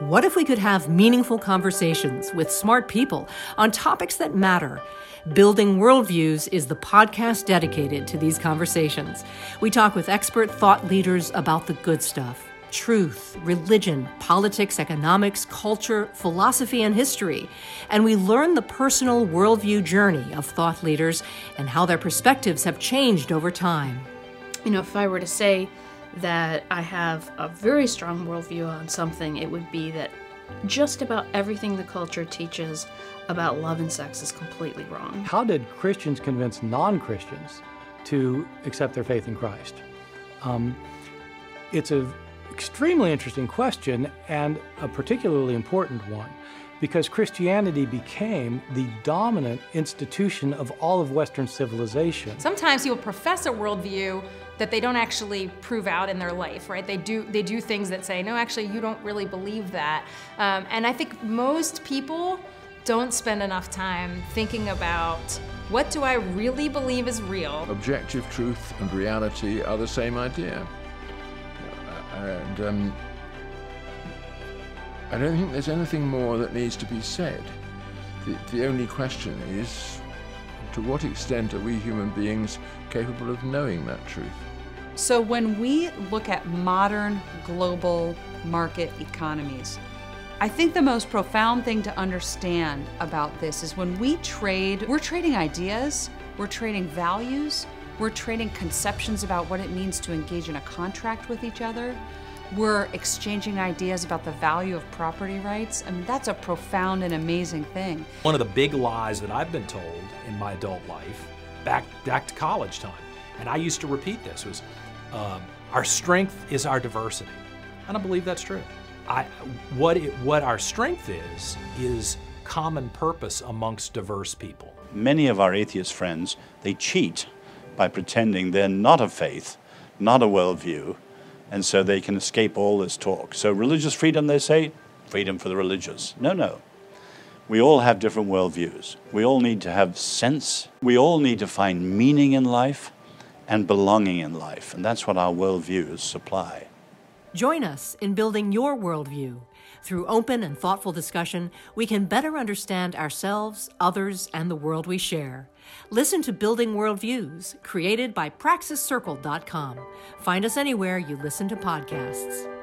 What if we could have meaningful conversations with smart people on topics that matter? Building Worldviews is the podcast dedicated to these conversations. We talk with expert thought leaders about the good stuff truth, religion, politics, economics, culture, philosophy, and history. And we learn the personal worldview journey of thought leaders and how their perspectives have changed over time. You know, if I were to say, that I have a very strong worldview on something, it would be that just about everything the culture teaches about love and sex is completely wrong. How did Christians convince non Christians to accept their faith in Christ? Um, it's an extremely interesting question and a particularly important one because Christianity became the dominant institution of all of Western civilization. Sometimes people profess a worldview that they don't actually prove out in their life, right? They do they do things that say, no, actually, you don't really believe that. Um, and I think most people don't spend enough time thinking about what do I really believe is real. Objective truth and reality are the same idea, and um, I don't think there's anything more that needs to be said. The, the only question is to what extent are we human beings capable of knowing that truth? So, when we look at modern global market economies, I think the most profound thing to understand about this is when we trade, we're trading ideas, we're trading values, we're trading conceptions about what it means to engage in a contract with each other. We're exchanging ideas about the value of property rights. I mean, that's a profound and amazing thing. One of the big lies that I've been told in my adult life, back, back to college time, and I used to repeat this, was um, our strength is our diversity. And I believe that's true. I, what, it, what our strength is, is common purpose amongst diverse people. Many of our atheist friends, they cheat by pretending they're not of faith, not a worldview, and so they can escape all this talk. So, religious freedom, they say, freedom for the religious. No, no. We all have different worldviews. We all need to have sense. We all need to find meaning in life and belonging in life. And that's what our worldviews supply. Join us in building your worldview. Through open and thoughtful discussion, we can better understand ourselves, others, and the world we share. Listen to Building Worldviews, created by PraxisCircle.com. Find us anywhere you listen to podcasts.